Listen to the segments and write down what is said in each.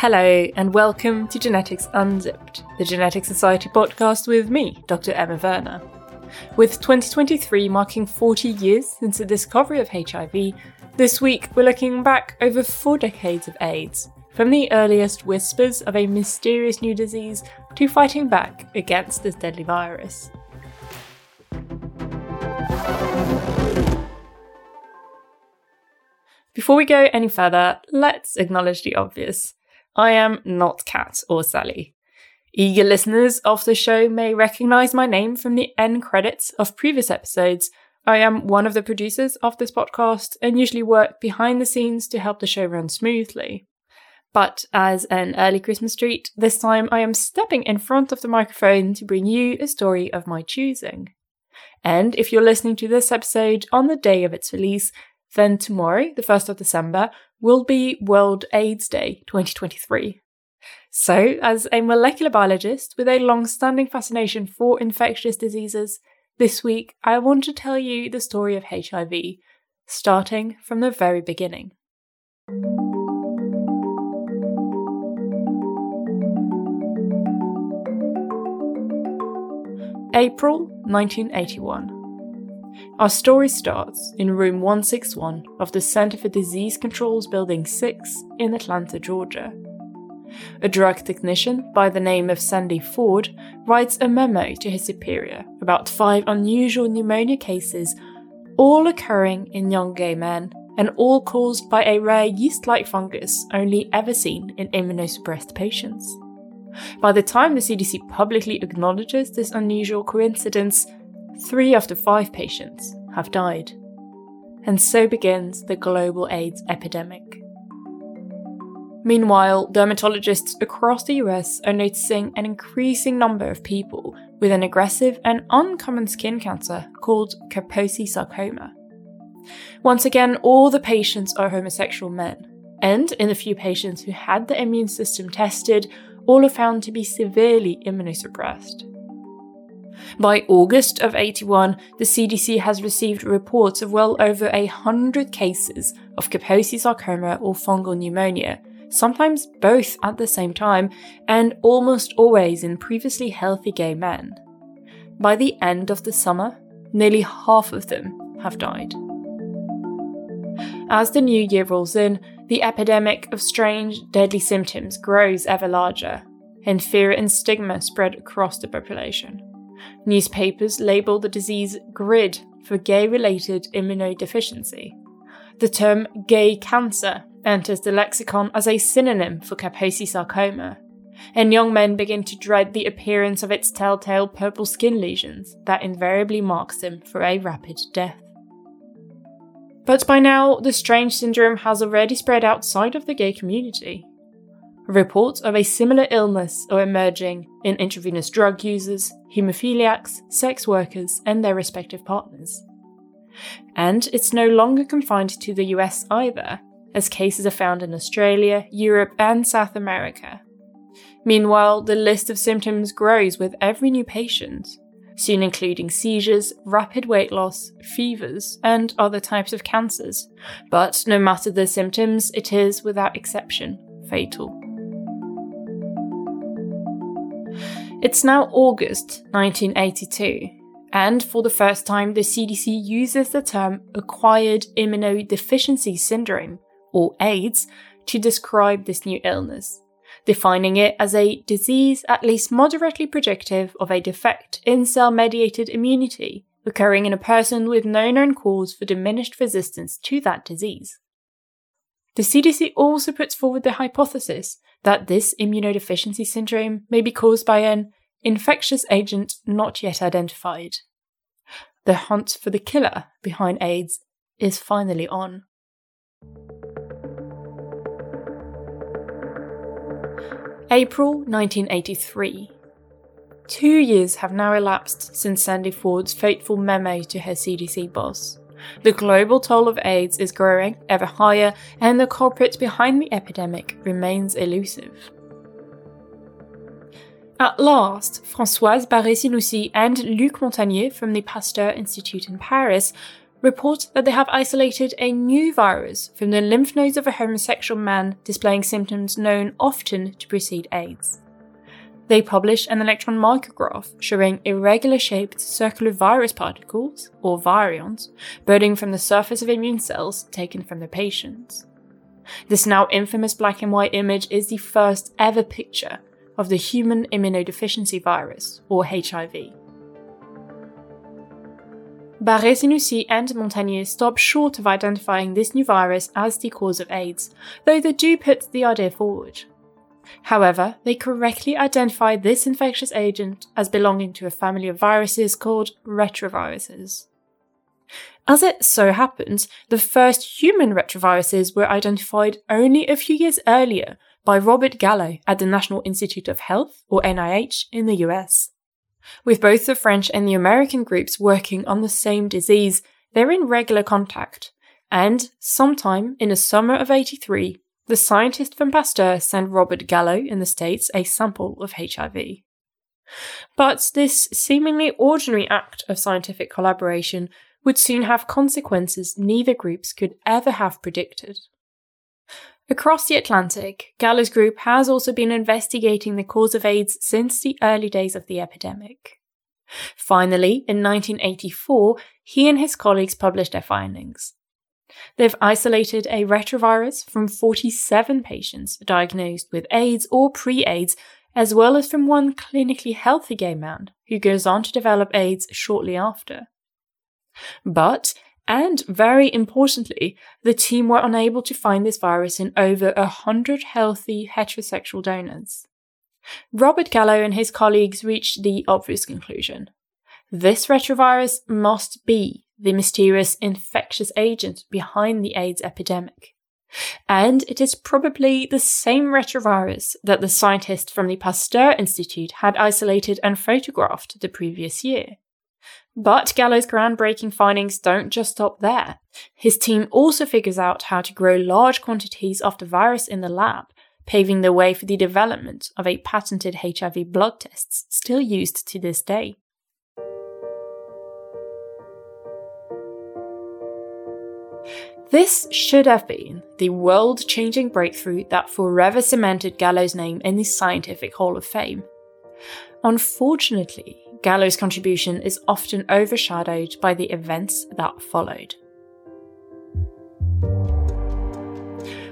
Hello, and welcome to Genetics Unzipped, the Genetics Society podcast with me, Dr. Emma Werner. With 2023 marking 40 years since the discovery of HIV, this week we're looking back over four decades of AIDS, from the earliest whispers of a mysterious new disease to fighting back against this deadly virus. Before we go any further, let's acknowledge the obvious. I am not Kat or Sally. Eager listeners of the show may recognize my name from the end credits of previous episodes. I am one of the producers of this podcast and usually work behind the scenes to help the show run smoothly. But as an early Christmas treat, this time I am stepping in front of the microphone to bring you a story of my choosing. And if you're listening to this episode on the day of its release, then tomorrow, the 1st of December, will be World AIDS Day 2023. So, as a molecular biologist with a long standing fascination for infectious diseases, this week I want to tell you the story of HIV, starting from the very beginning. April 1981. Our story starts in room 161 of the Center for Disease Control's Building 6 in Atlanta, Georgia. A drug technician by the name of Sandy Ford writes a memo to his superior about five unusual pneumonia cases, all occurring in young gay men and all caused by a rare yeast like fungus only ever seen in immunosuppressed patients. By the time the CDC publicly acknowledges this unusual coincidence, three of the five patients have died. And so begins the global AIDS epidemic. Meanwhile, dermatologists across the US are noticing an increasing number of people with an aggressive and uncommon skin cancer called Kaposi sarcoma. Once again, all the patients are homosexual men, and in the few patients who had the immune system tested, all are found to be severely immunosuppressed. By August of 81, the CDC has received reports of well over a hundred cases of Kaposi sarcoma or fungal pneumonia, sometimes both at the same time, and almost always in previously healthy gay men. By the end of the summer, nearly half of them have died. As the new year rolls in, the epidemic of strange, deadly symptoms grows ever larger, and fear and stigma spread across the population. Newspapers label the disease GRID for gay related immunodeficiency. The term gay cancer enters the lexicon as a synonym for Kaposi sarcoma, and young men begin to dread the appearance of its telltale purple skin lesions that invariably marks them for a rapid death. But by now, the strange syndrome has already spread outside of the gay community. Reports of a similar illness are emerging in intravenous drug users, haemophiliacs, sex workers, and their respective partners. And it's no longer confined to the US either, as cases are found in Australia, Europe, and South America. Meanwhile, the list of symptoms grows with every new patient, soon including seizures, rapid weight loss, fevers, and other types of cancers. But no matter the symptoms, it is, without exception, fatal. It's now August 1982, and for the first time, the CDC uses the term acquired immunodeficiency syndrome, or AIDS, to describe this new illness, defining it as a disease at least moderately predictive of a defect in cell mediated immunity occurring in a person with no known cause for diminished resistance to that disease. The CDC also puts forward the hypothesis that this immunodeficiency syndrome may be caused by an infectious agent not yet identified. The hunt for the killer behind AIDS is finally on. April 1983. Two years have now elapsed since Sandy Ford's fateful memo to her CDC boss. The global toll of AIDS is growing ever higher, and the culprit behind the epidemic remains elusive. At last, Françoise Barré-Sinoussi and Luc Montagnier from the Pasteur Institute in Paris report that they have isolated a new virus from the lymph nodes of a homosexual man displaying symptoms known often to precede AIDS. They publish an electron micrograph showing irregular shaped circular virus particles, or virions, budding from the surface of immune cells taken from the patients. This now infamous black and white image is the first ever picture of the human immunodeficiency virus, or HIV. Barré-Sinoussi and Montagnier stop short of identifying this new virus as the cause of AIDS, though they do put the idea forward. However, they correctly identify this infectious agent as belonging to a family of viruses called retroviruses. As it so happens, the first human retroviruses were identified only a few years earlier by Robert Gallo at the National Institute of Health, or NIH, in the US. With both the French and the American groups working on the same disease, they're in regular contact, and sometime in the summer of 83, the scientist from Pasteur sent Robert Gallo in the States a sample of HIV. But this seemingly ordinary act of scientific collaboration would soon have consequences neither groups could ever have predicted. Across the Atlantic, Gallo's group has also been investigating the cause of AIDS since the early days of the epidemic. Finally, in 1984, he and his colleagues published their findings. They've isolated a retrovirus from 47 patients diagnosed with AIDS or pre AIDS, as well as from one clinically healthy gay man who goes on to develop AIDS shortly after. But, and very importantly, the team were unable to find this virus in over a hundred healthy heterosexual donors. Robert Gallo and his colleagues reached the obvious conclusion. This retrovirus must be the mysterious infectious agent behind the AIDS epidemic. And it is probably the same retrovirus that the scientists from the Pasteur Institute had isolated and photographed the previous year. But Gallo's groundbreaking findings don't just stop there. His team also figures out how to grow large quantities of the virus in the lab, paving the way for the development of a patented HIV blood test still used to this day. This should have been the world changing breakthrough that forever cemented Gallo's name in the Scientific Hall of Fame. Unfortunately, Gallo's contribution is often overshadowed by the events that followed.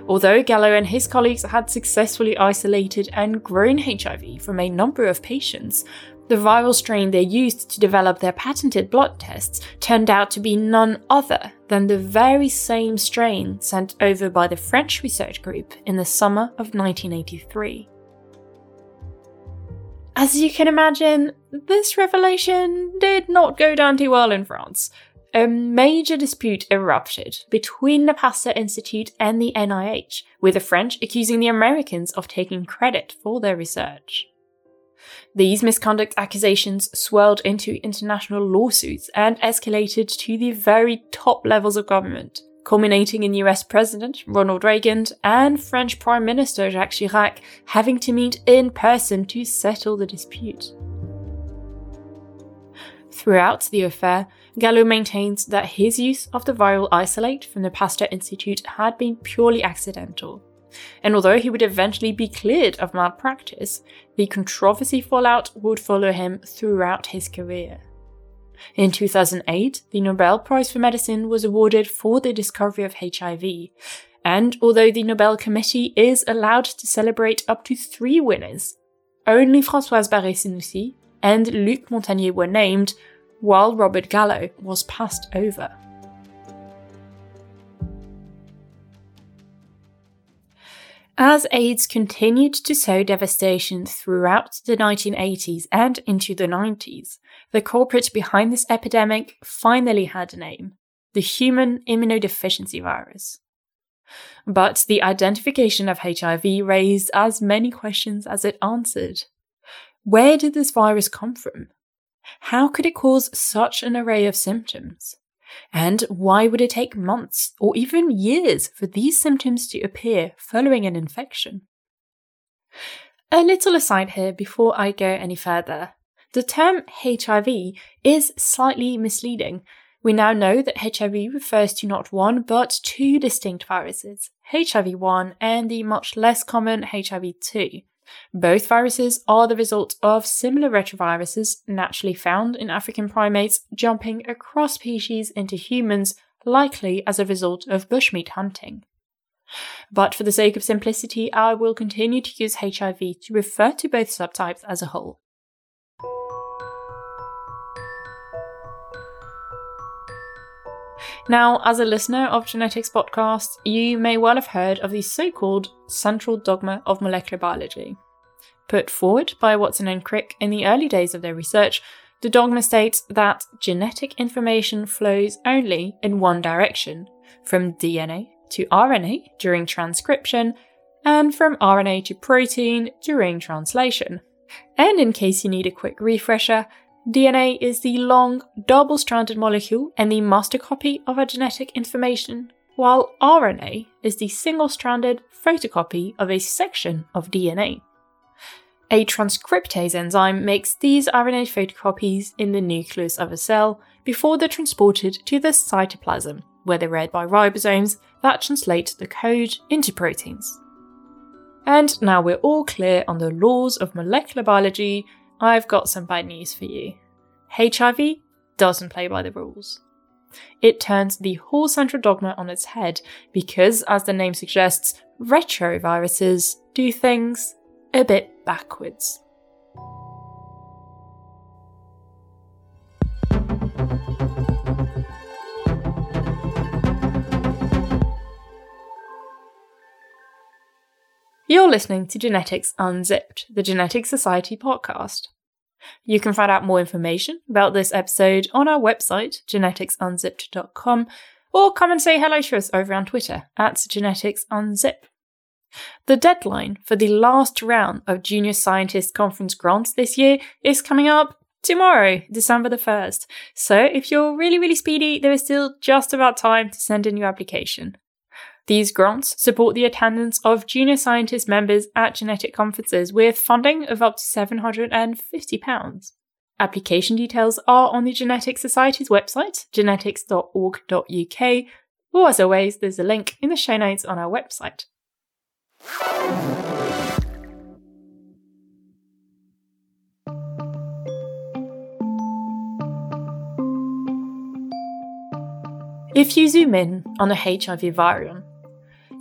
Although Gallo and his colleagues had successfully isolated and grown HIV from a number of patients, the viral strain they used to develop their patented blood tests turned out to be none other than the very same strain sent over by the French research group in the summer of 1983. As you can imagine, this revelation did not go down too well in France. A major dispute erupted between the Pasteur Institute and the NIH, with the French accusing the Americans of taking credit for their research. These misconduct accusations swelled into international lawsuits and escalated to the very top levels of government, culminating in US President Ronald Reagan and French Prime Minister Jacques Chirac having to meet in person to settle the dispute. Throughout the affair, Gallo maintains that his use of the viral isolate from the Pasteur Institute had been purely accidental and although he would eventually be cleared of malpractice, the controversy fallout would follow him throughout his career. In 2008, the Nobel Prize for Medicine was awarded for the discovery of HIV, and although the Nobel Committee is allowed to celebrate up to three winners, only Françoise Barré-Sinoussi and Luc Montagnier were named, while Robert Gallo was passed over. As AIDS continued to sow devastation throughout the 1980s and into the 90s, the culprit behind this epidemic finally had a name the human immunodeficiency virus. But the identification of HIV raised as many questions as it answered. Where did this virus come from? How could it cause such an array of symptoms? And why would it take months or even years for these symptoms to appear following an infection? A little aside here before I go any further. The term HIV is slightly misleading, We now know that HIV refers to not one but two distinct viruses, HIV 1 and the much less common HIV 2. Both viruses are the result of similar retroviruses naturally found in African primates jumping across species into humans, likely as a result of bushmeat hunting. But for the sake of simplicity, I will continue to use HIV to refer to both subtypes as a whole. Now, as a listener of Genetics Podcast, you may well have heard of the so called central dogma of molecular biology. Put forward by Watson and Crick in the early days of their research, the dogma states that genetic information flows only in one direction, from DNA to RNA during transcription, and from RNA to protein during translation. And in case you need a quick refresher, DNA is the long, double stranded molecule and the master copy of our genetic information, while RNA is the single stranded photocopy of a section of DNA. A transcriptase enzyme makes these RNA photocopies in the nucleus of a cell before they're transported to the cytoplasm, where they're read by ribosomes that translate the code into proteins. And now we're all clear on the laws of molecular biology I've got some bad news for you. HIV doesn't play by the rules. It turns the whole central dogma on its head because, as the name suggests, retroviruses do things a bit backwards. You're listening to Genetics Unzipped, the Genetics Society podcast. You can find out more information about this episode on our website, geneticsunzipped.com, or come and say hello to us over on Twitter at geneticsunzip. The deadline for the last round of Junior Scientist Conference grants this year is coming up tomorrow, December the 1st. So if you're really, really speedy, there is still just about time to send in your application. These grants support the attendance of junior scientist members at genetic conferences with funding of up to £750. Application details are on the Genetics Society's website, genetics.org.uk, or as always, there's a link in the show notes on our website. If you zoom in on a HIV virion,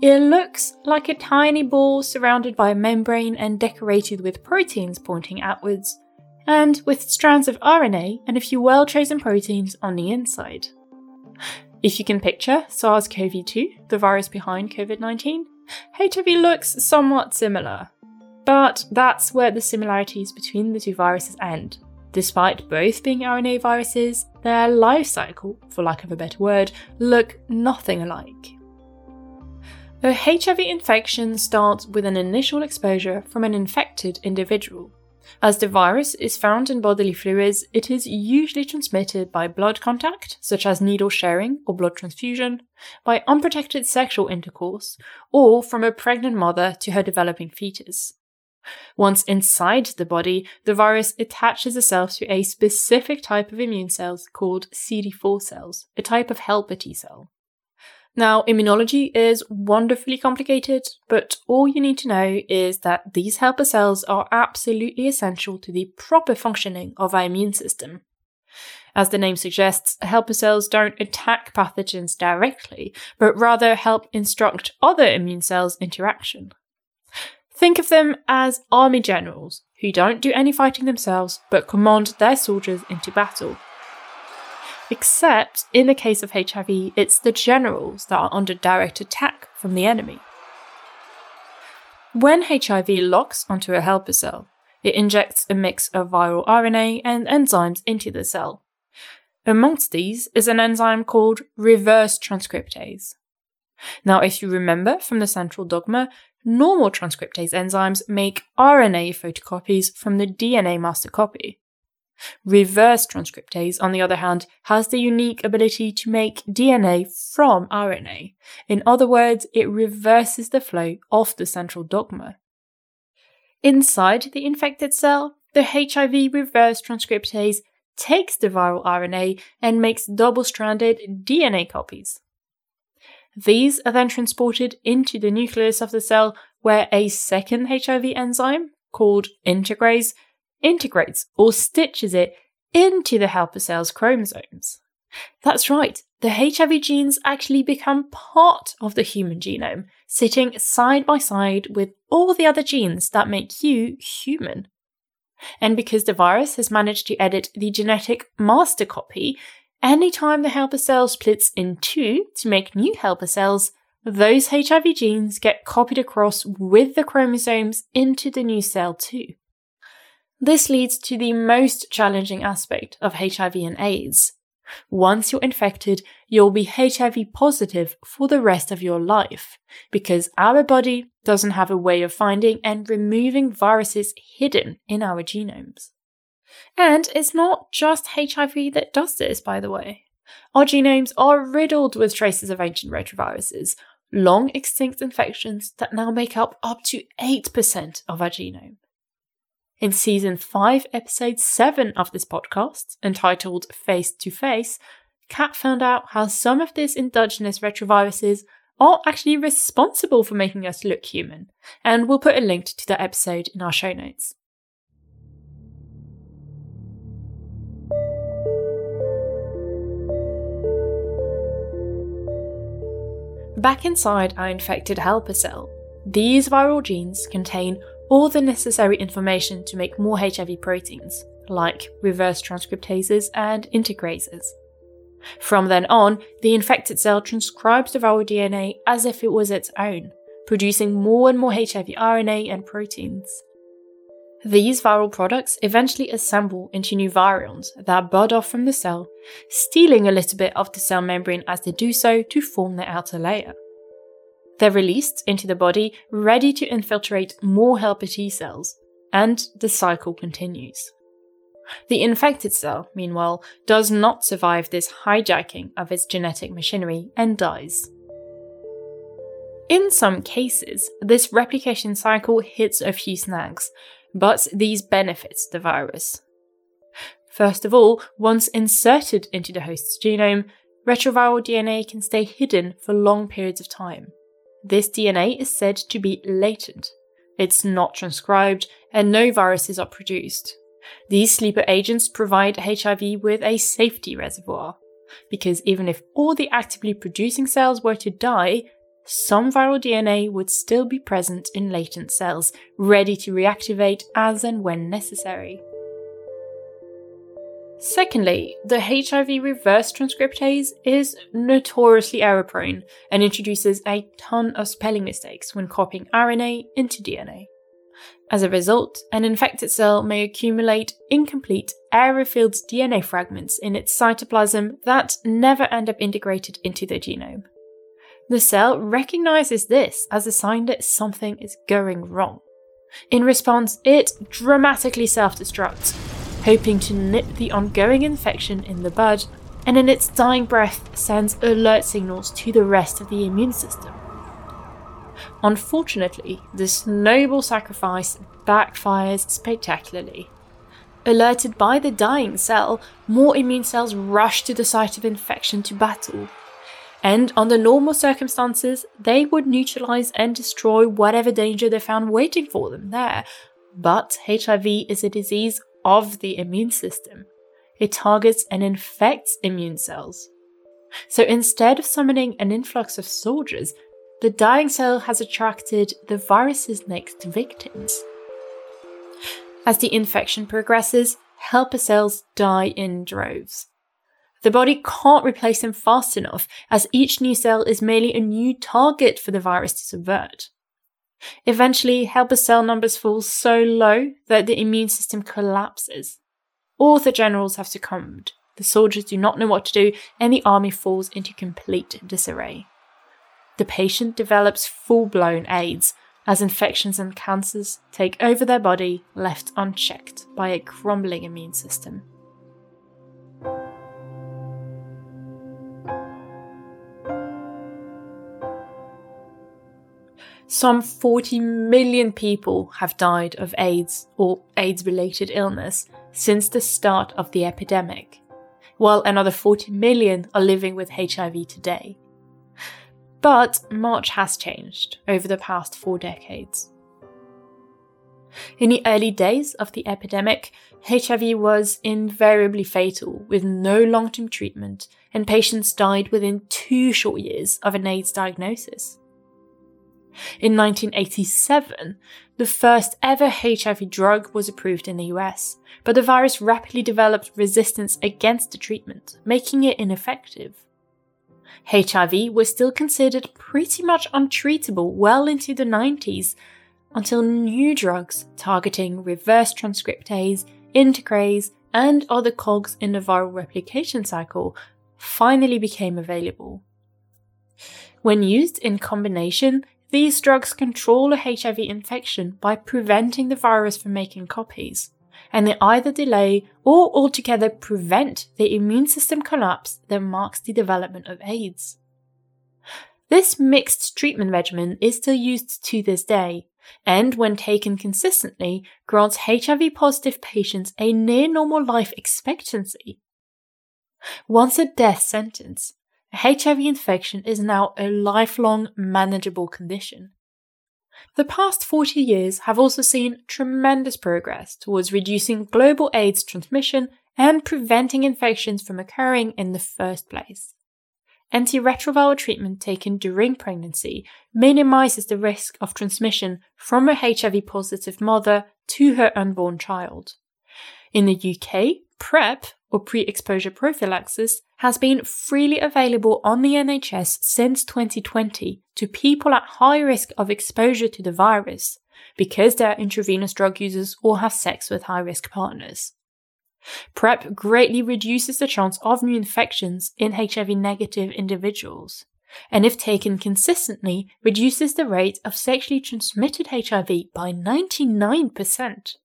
it looks like a tiny ball surrounded by a membrane and decorated with proteins pointing outwards, and with strands of RNA and a few well chosen proteins on the inside. If you can picture SARS CoV 2, the virus behind COVID 19, HIV looks somewhat similar. But that's where the similarities between the two viruses end. Despite both being RNA viruses, their life cycle, for lack of a better word, look nothing alike. A HIV infection starts with an initial exposure from an infected individual. As the virus is found in bodily fluids, it is usually transmitted by blood contact, such as needle sharing or blood transfusion, by unprotected sexual intercourse, or from a pregnant mother to her developing fetus. Once inside the body, the virus attaches itself to a specific type of immune cells called CD4 cells, a type of helper T cell. Now, immunology is wonderfully complicated, but all you need to know is that these helper cells are absolutely essential to the proper functioning of our immune system. As the name suggests, helper cells don't attack pathogens directly, but rather help instruct other immune cells into action. Think of them as army generals who don't do any fighting themselves but command their soldiers into battle. Except in the case of HIV, it's the generals that are under direct attack from the enemy. When HIV locks onto a helper cell, it injects a mix of viral RNA and enzymes into the cell. Amongst these is an enzyme called reverse transcriptase. Now, if you remember from the central dogma, normal transcriptase enzymes make RNA photocopies from the DNA master copy. Reverse transcriptase, on the other hand, has the unique ability to make DNA from RNA. In other words, it reverses the flow of the central dogma. Inside the infected cell, the HIV reverse transcriptase takes the viral RNA and makes double stranded DNA copies. These are then transported into the nucleus of the cell where a second HIV enzyme, called integrase, integrates or stitches it into the helper cell's chromosomes. That's right, the HIV genes actually become part of the human genome, sitting side by side with all the other genes that make you human. And because the virus has managed to edit the genetic master copy, anytime the helper cell splits in two to make new helper cells, those HIV genes get copied across with the chromosomes into the new cell too. This leads to the most challenging aspect of HIV and AIDS. Once you're infected, you'll be HIV positive for the rest of your life because our body doesn't have a way of finding and removing viruses hidden in our genomes. And it's not just HIV that does this, by the way. Our genomes are riddled with traces of ancient retroviruses, long extinct infections that now make up up to 8% of our genome. In season 5, episode 7 of this podcast, entitled Face to Face, Kat found out how some of these endogenous retroviruses are actually responsible for making us look human, and we'll put a link to that episode in our show notes. Back inside our infected helper cell, these viral genes contain all the necessary information to make more HIV proteins, like reverse transcriptases and integrases. From then on, the infected cell transcribes the viral DNA as if it was its own, producing more and more HIV RNA and proteins. These viral products eventually assemble into new virions that bud off from the cell, stealing a little bit of the cell membrane as they do so to form the outer layer. They're released into the body, ready to infiltrate more helper T cells, and the cycle continues. The infected cell, meanwhile, does not survive this hijacking of its genetic machinery and dies. In some cases, this replication cycle hits a few snags, but these benefits the virus. First of all, once inserted into the host's genome, retroviral DNA can stay hidden for long periods of time. This DNA is said to be latent. It's not transcribed, and no viruses are produced. These sleeper agents provide HIV with a safety reservoir, because even if all the actively producing cells were to die, some viral DNA would still be present in latent cells, ready to reactivate as and when necessary. Secondly, the HIV reverse transcriptase is notoriously error prone and introduces a ton of spelling mistakes when copying RNA into DNA. As a result, an infected cell may accumulate incomplete, error filled DNA fragments in its cytoplasm that never end up integrated into the genome. The cell recognizes this as a sign that something is going wrong. In response, it dramatically self destructs hoping to nip the ongoing infection in the bud, and in its dying breath sends alert signals to the rest of the immune system. Unfortunately, this noble sacrifice backfires spectacularly. Alerted by the dying cell, more immune cells rush to the site of infection to battle. And under normal circumstances, they would neutralize and destroy whatever danger they found waiting for them there. But HIV is a disease of the immune system. It targets and infects immune cells. So instead of summoning an influx of soldiers, the dying cell has attracted the virus's next victims. As the infection progresses, helper cells die in droves. The body can't replace them fast enough, as each new cell is merely a new target for the virus to subvert. Eventually, helper cell numbers fall so low that the immune system collapses. All the generals have succumbed, the soldiers do not know what to do, and the army falls into complete disarray. The patient develops full blown AIDS as infections and cancers take over their body, left unchecked by a crumbling immune system. Some 40 million people have died of AIDS or AIDS related illness since the start of the epidemic, while another 40 million are living with HIV today. But much has changed over the past four decades. In the early days of the epidemic, HIV was invariably fatal with no long term treatment, and patients died within two short years of an AIDS diagnosis. In 1987, the first ever HIV drug was approved in the US, but the virus rapidly developed resistance against the treatment, making it ineffective. HIV was still considered pretty much untreatable well into the 90s until new drugs targeting reverse transcriptase, integrase, and other cogs in the viral replication cycle finally became available. When used in combination, these drugs control a HIV infection by preventing the virus from making copies, and they either delay or altogether prevent the immune system collapse that marks the development of AIDS. This mixed treatment regimen is still used to this day, and when taken consistently, grants HIV positive patients a near normal life expectancy. Once a death sentence, HIV infection is now a lifelong manageable condition. The past 40 years have also seen tremendous progress towards reducing global AIDS transmission and preventing infections from occurring in the first place. Antiretroviral treatment taken during pregnancy minimizes the risk of transmission from a HIV positive mother to her unborn child. In the UK, PrEP, or pre exposure prophylaxis, has been freely available on the NHS since 2020 to people at high risk of exposure to the virus because they're intravenous drug users or have sex with high risk partners. PrEP greatly reduces the chance of new infections in HIV negative individuals, and if taken consistently, reduces the rate of sexually transmitted HIV by 99%.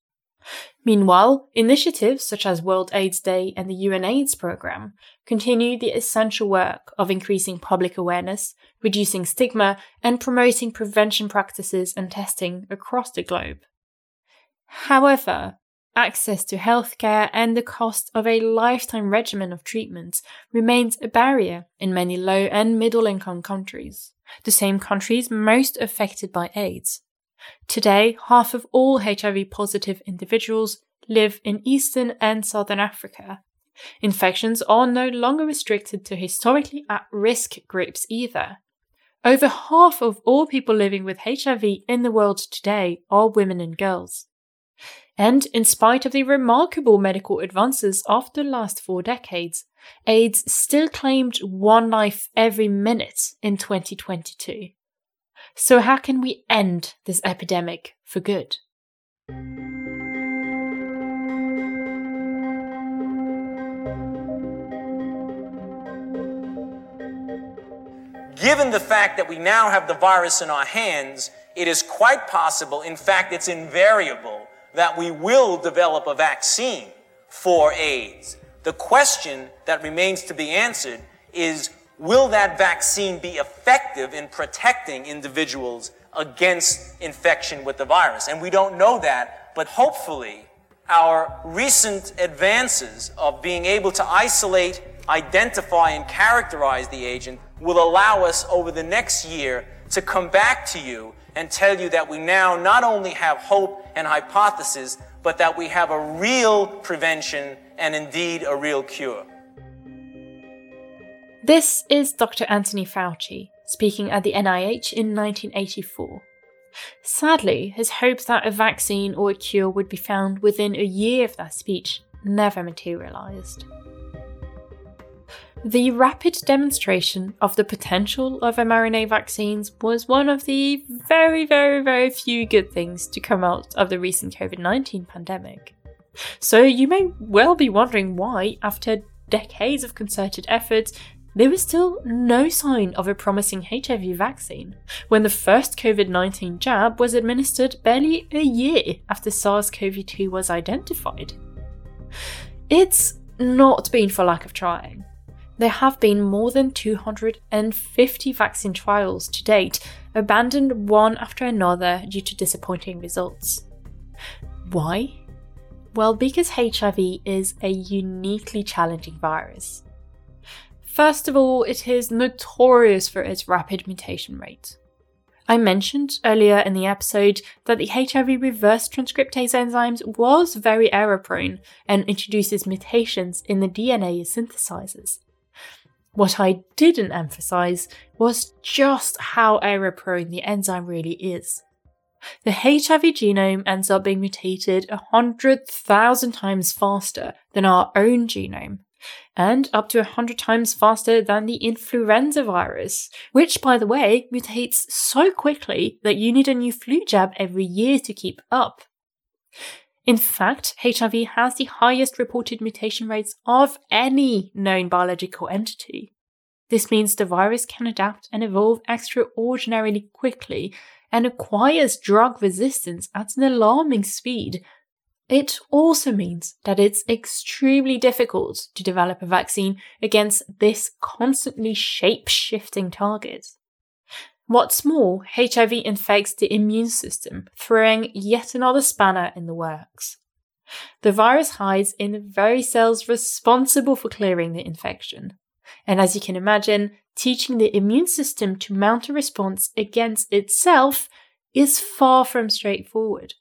Meanwhile, initiatives such as World AIDS Day and the UNAIDS program continue the essential work of increasing public awareness, reducing stigma, and promoting prevention practices and testing across the globe. However, access to healthcare and the cost of a lifetime regimen of treatments remains a barrier in many low and middle income countries, the same countries most affected by AIDS. Today, half of all HIV positive individuals live in Eastern and Southern Africa. Infections are no longer restricted to historically at risk groups either. Over half of all people living with HIV in the world today are women and girls. And in spite of the remarkable medical advances of the last four decades, AIDS still claimed one life every minute in 2022. So, how can we end this epidemic for good? Given the fact that we now have the virus in our hands, it is quite possible, in fact, it's invariable, that we will develop a vaccine for AIDS. The question that remains to be answered is will that vaccine be effective in protecting individuals against infection with the virus? And we don't know that, but hopefully, our recent advances of being able to isolate, identify, and characterize the agent will allow us over the next year to come back to you and tell you that we now not only have hope and hypothesis, but that we have a real prevention and indeed a real cure. This is Dr. Anthony Fauci speaking at the NIH in 1984. Sadly, his hopes that a vaccine or a cure would be found within a year of that speech never materialized. The rapid demonstration of the potential of mRNA vaccines was one of the very, very, very few good things to come out of the recent COVID 19 pandemic. So you may well be wondering why, after decades of concerted efforts, there was still no sign of a promising HIV vaccine when the first COVID 19 jab was administered barely a year after SARS CoV 2 was identified. It's not been for lack of trying there have been more than 250 vaccine trials to date, abandoned one after another due to disappointing results. Why? Well, because HIV is a uniquely challenging virus. First of all, it is notorious for its rapid mutation rate. I mentioned earlier in the episode that the HIV reverse transcriptase enzymes was very error prone and introduces mutations in the DNA it synthesizes. What I didn't emphasize was just how error prone the enzyme really is. The HIV genome ends up being mutated 100,000 times faster than our own genome, and up to 100 times faster than the influenza virus, which, by the way, mutates so quickly that you need a new flu jab every year to keep up. In fact, HIV has the highest reported mutation rates of any known biological entity. This means the virus can adapt and evolve extraordinarily quickly and acquires drug resistance at an alarming speed. It also means that it's extremely difficult to develop a vaccine against this constantly shape shifting target. What's more, HIV infects the immune system, throwing yet another spanner in the works. The virus hides in the very cells responsible for clearing the infection. And as you can imagine, teaching the immune system to mount a response against itself is far from straightforward.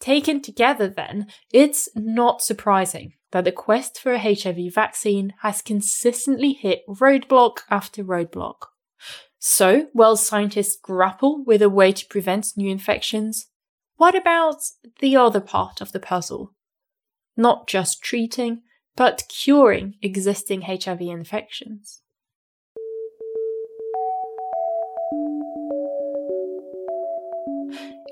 Taken together, then, it's not surprising that the quest for a HIV vaccine has consistently hit roadblock after roadblock. So, while scientists grapple with a way to prevent new infections, what about the other part of the puzzle? Not just treating, but curing existing HIV infections.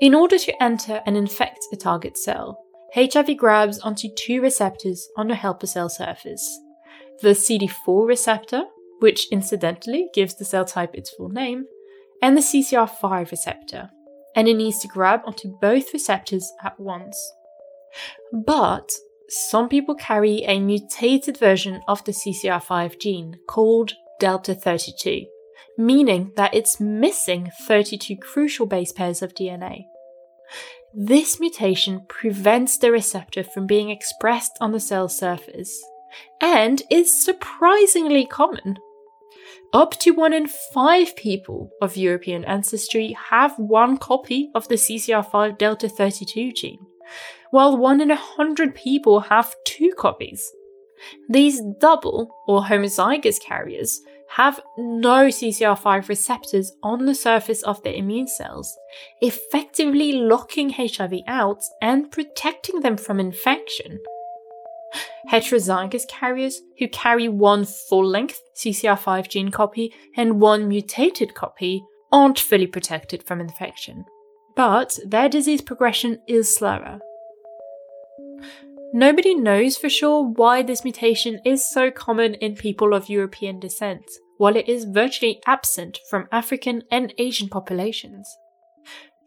In order to enter and infect a target cell, HIV grabs onto two receptors on the helper cell surface the CD4 receptor, which incidentally gives the cell type its full name, and the CCR5 receptor, and it needs to grab onto both receptors at once. But some people carry a mutated version of the CCR5 gene called Delta 32 meaning that it's missing 32 crucial base pairs of DNA. This mutation prevents the receptor from being expressed on the cell surface and is surprisingly common. Up to one in five people of European ancestry have one copy of the CCR5 delta 32 gene, while one in a hundred people have two copies. These double or homozygous carriers have no CCR5 receptors on the surface of their immune cells, effectively locking HIV out and protecting them from infection. Heterozygous carriers who carry one full length CCR5 gene copy and one mutated copy aren't fully protected from infection, but their disease progression is slower. Nobody knows for sure why this mutation is so common in people of European descent, while it is virtually absent from African and Asian populations.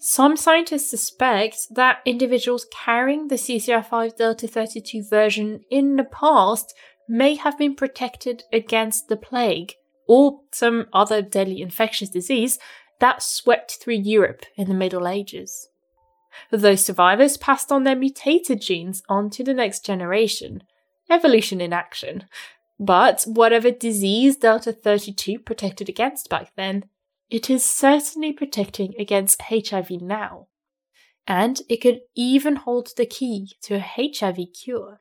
Some scientists suspect that individuals carrying the CCR5 Delta 32 version in the past may have been protected against the plague or some other deadly infectious disease that swept through Europe in the Middle Ages. Those survivors passed on their mutated genes onto the next generation. Evolution in action. But whatever disease Delta 32 protected against back then, it is certainly protecting against HIV now. And it could even hold the key to a HIV cure.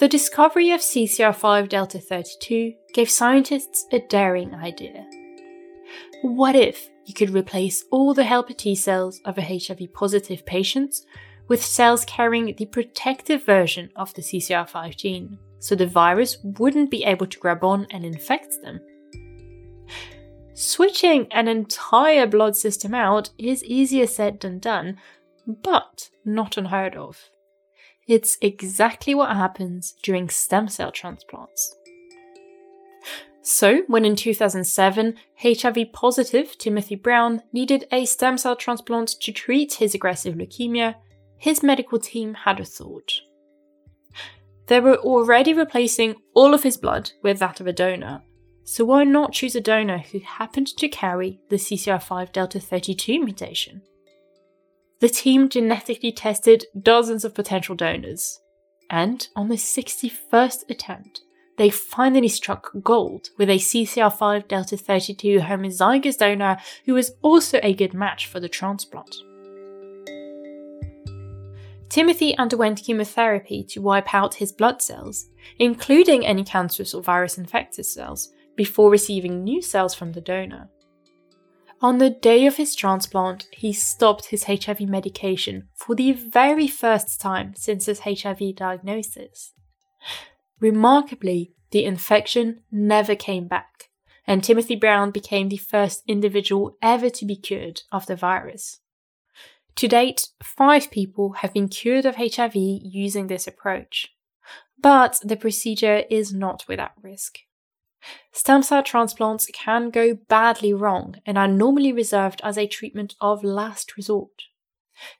The discovery of CCR5 Delta 32 gave scientists a daring idea. What if you could replace all the helper T cells of a HIV positive patient with cells carrying the protective version of the CCR5 gene, so the virus wouldn't be able to grab on and infect them? Switching an entire blood system out is easier said than done, but not unheard of. It's exactly what happens during stem cell transplants. So, when in 2007, HIV positive Timothy Brown needed a stem cell transplant to treat his aggressive leukemia, his medical team had a thought. They were already replacing all of his blood with that of a donor, so why not choose a donor who happened to carry the CCR5 Delta 32 mutation? The team genetically tested dozens of potential donors, and on the 61st attempt, they finally struck gold with a CCR5 Delta 32 homozygous donor who was also a good match for the transplant. Timothy underwent chemotherapy to wipe out his blood cells, including any cancerous or virus infected cells, before receiving new cells from the donor. On the day of his transplant, he stopped his HIV medication for the very first time since his HIV diagnosis. Remarkably, the infection never came back, and Timothy Brown became the first individual ever to be cured of the virus. To date, five people have been cured of HIV using this approach. But the procedure is not without risk. Stem cell transplants can go badly wrong and are normally reserved as a treatment of last resort.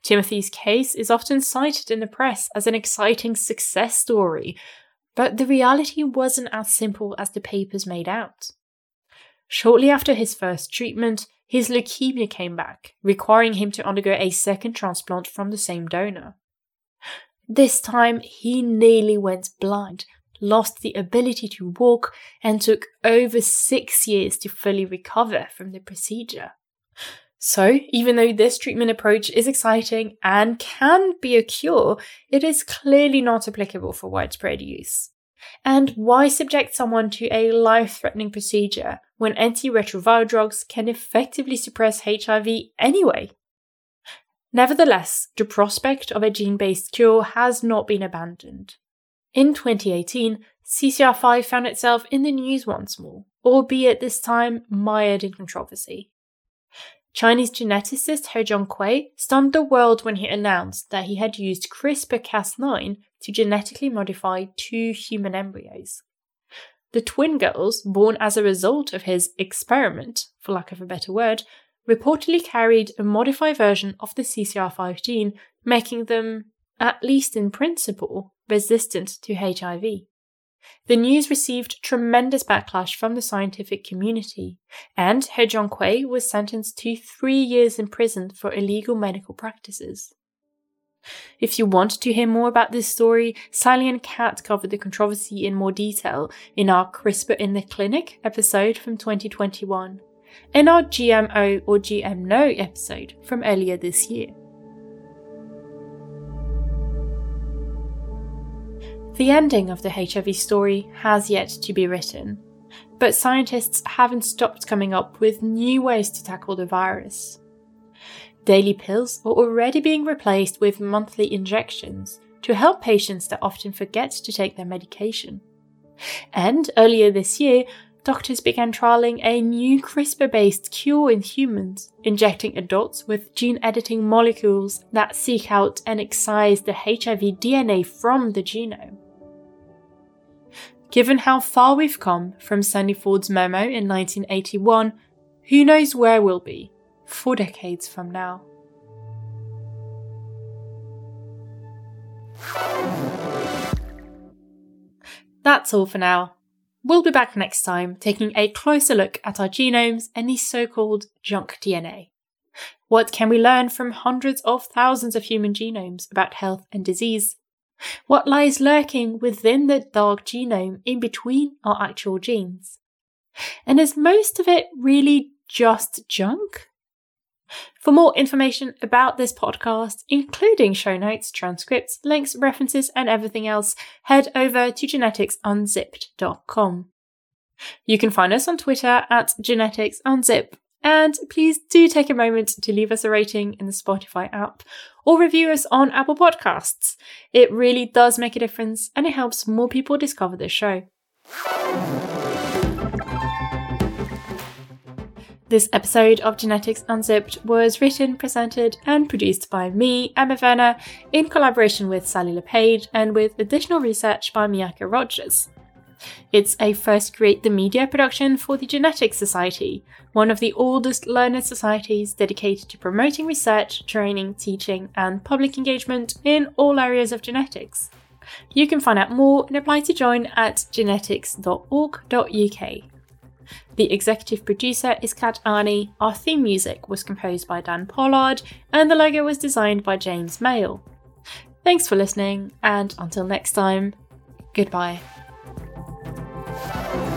Timothy's case is often cited in the press as an exciting success story, but the reality wasn't as simple as the papers made out. Shortly after his first treatment, his leukemia came back, requiring him to undergo a second transplant from the same donor. This time, he nearly went blind, lost the ability to walk, and took over six years to fully recover from the procedure. So, even though this treatment approach is exciting and can be a cure, it is clearly not applicable for widespread use. And why subject someone to a life threatening procedure when antiretroviral drugs can effectively suppress HIV anyway? Nevertheless, the prospect of a gene based cure has not been abandoned. In 2018, CCR5 found itself in the news once more, albeit this time mired in controversy. Chinese geneticist He Jiankui stunned the world when he announced that he had used CRISPR Cas9 to genetically modify two human embryos. The twin girls, born as a result of his experiment, for lack of a better word, reportedly carried a modified version of the CCR5 gene, making them, at least in principle, resistant to HIV. The news received tremendous backlash from the scientific community, and He Jiankui was sentenced to three years in prison for illegal medical practices. If you want to hear more about this story, Sally and Kat covered the controversy in more detail in our CRISPR in the Clinic episode from 2021, and our GMO or GM No episode from earlier this year. The ending of the HIV story has yet to be written, but scientists haven't stopped coming up with new ways to tackle the virus. Daily pills are already being replaced with monthly injections to help patients that often forget to take their medication. And earlier this year, doctors began trialing a new CRISPR based cure in humans, injecting adults with gene editing molecules that seek out and excise the HIV DNA from the genome. Given how far we've come from Sandy Ford's memo in 1981, who knows where we'll be four decades from now. That's all for now. We'll be back next time taking a closer look at our genomes and the so called junk DNA. What can we learn from hundreds of thousands of human genomes about health and disease? What lies lurking within the dark genome in between our actual genes? And is most of it really just junk? For more information about this podcast, including show notes, transcripts, links, references, and everything else, head over to geneticsunzipped.com. You can find us on Twitter at geneticsunzip, and please do take a moment to leave us a rating in the Spotify app or review us on Apple Podcasts. It really does make a difference and it helps more people discover this show. This episode of Genetics Unzipped was written, presented, and produced by me, Emma Werner, in collaboration with Sally Le Page and with additional research by Miyako Rogers. It's a first create the media production for the Genetics Society, one of the oldest learned societies dedicated to promoting research, training, teaching, and public engagement in all areas of genetics. You can find out more and apply to join at genetics.org.uk. The executive producer is Kat Arney, our theme music was composed by Dan Pollard, and the logo was designed by James Mail. Thanks for listening, and until next time, goodbye. Bye.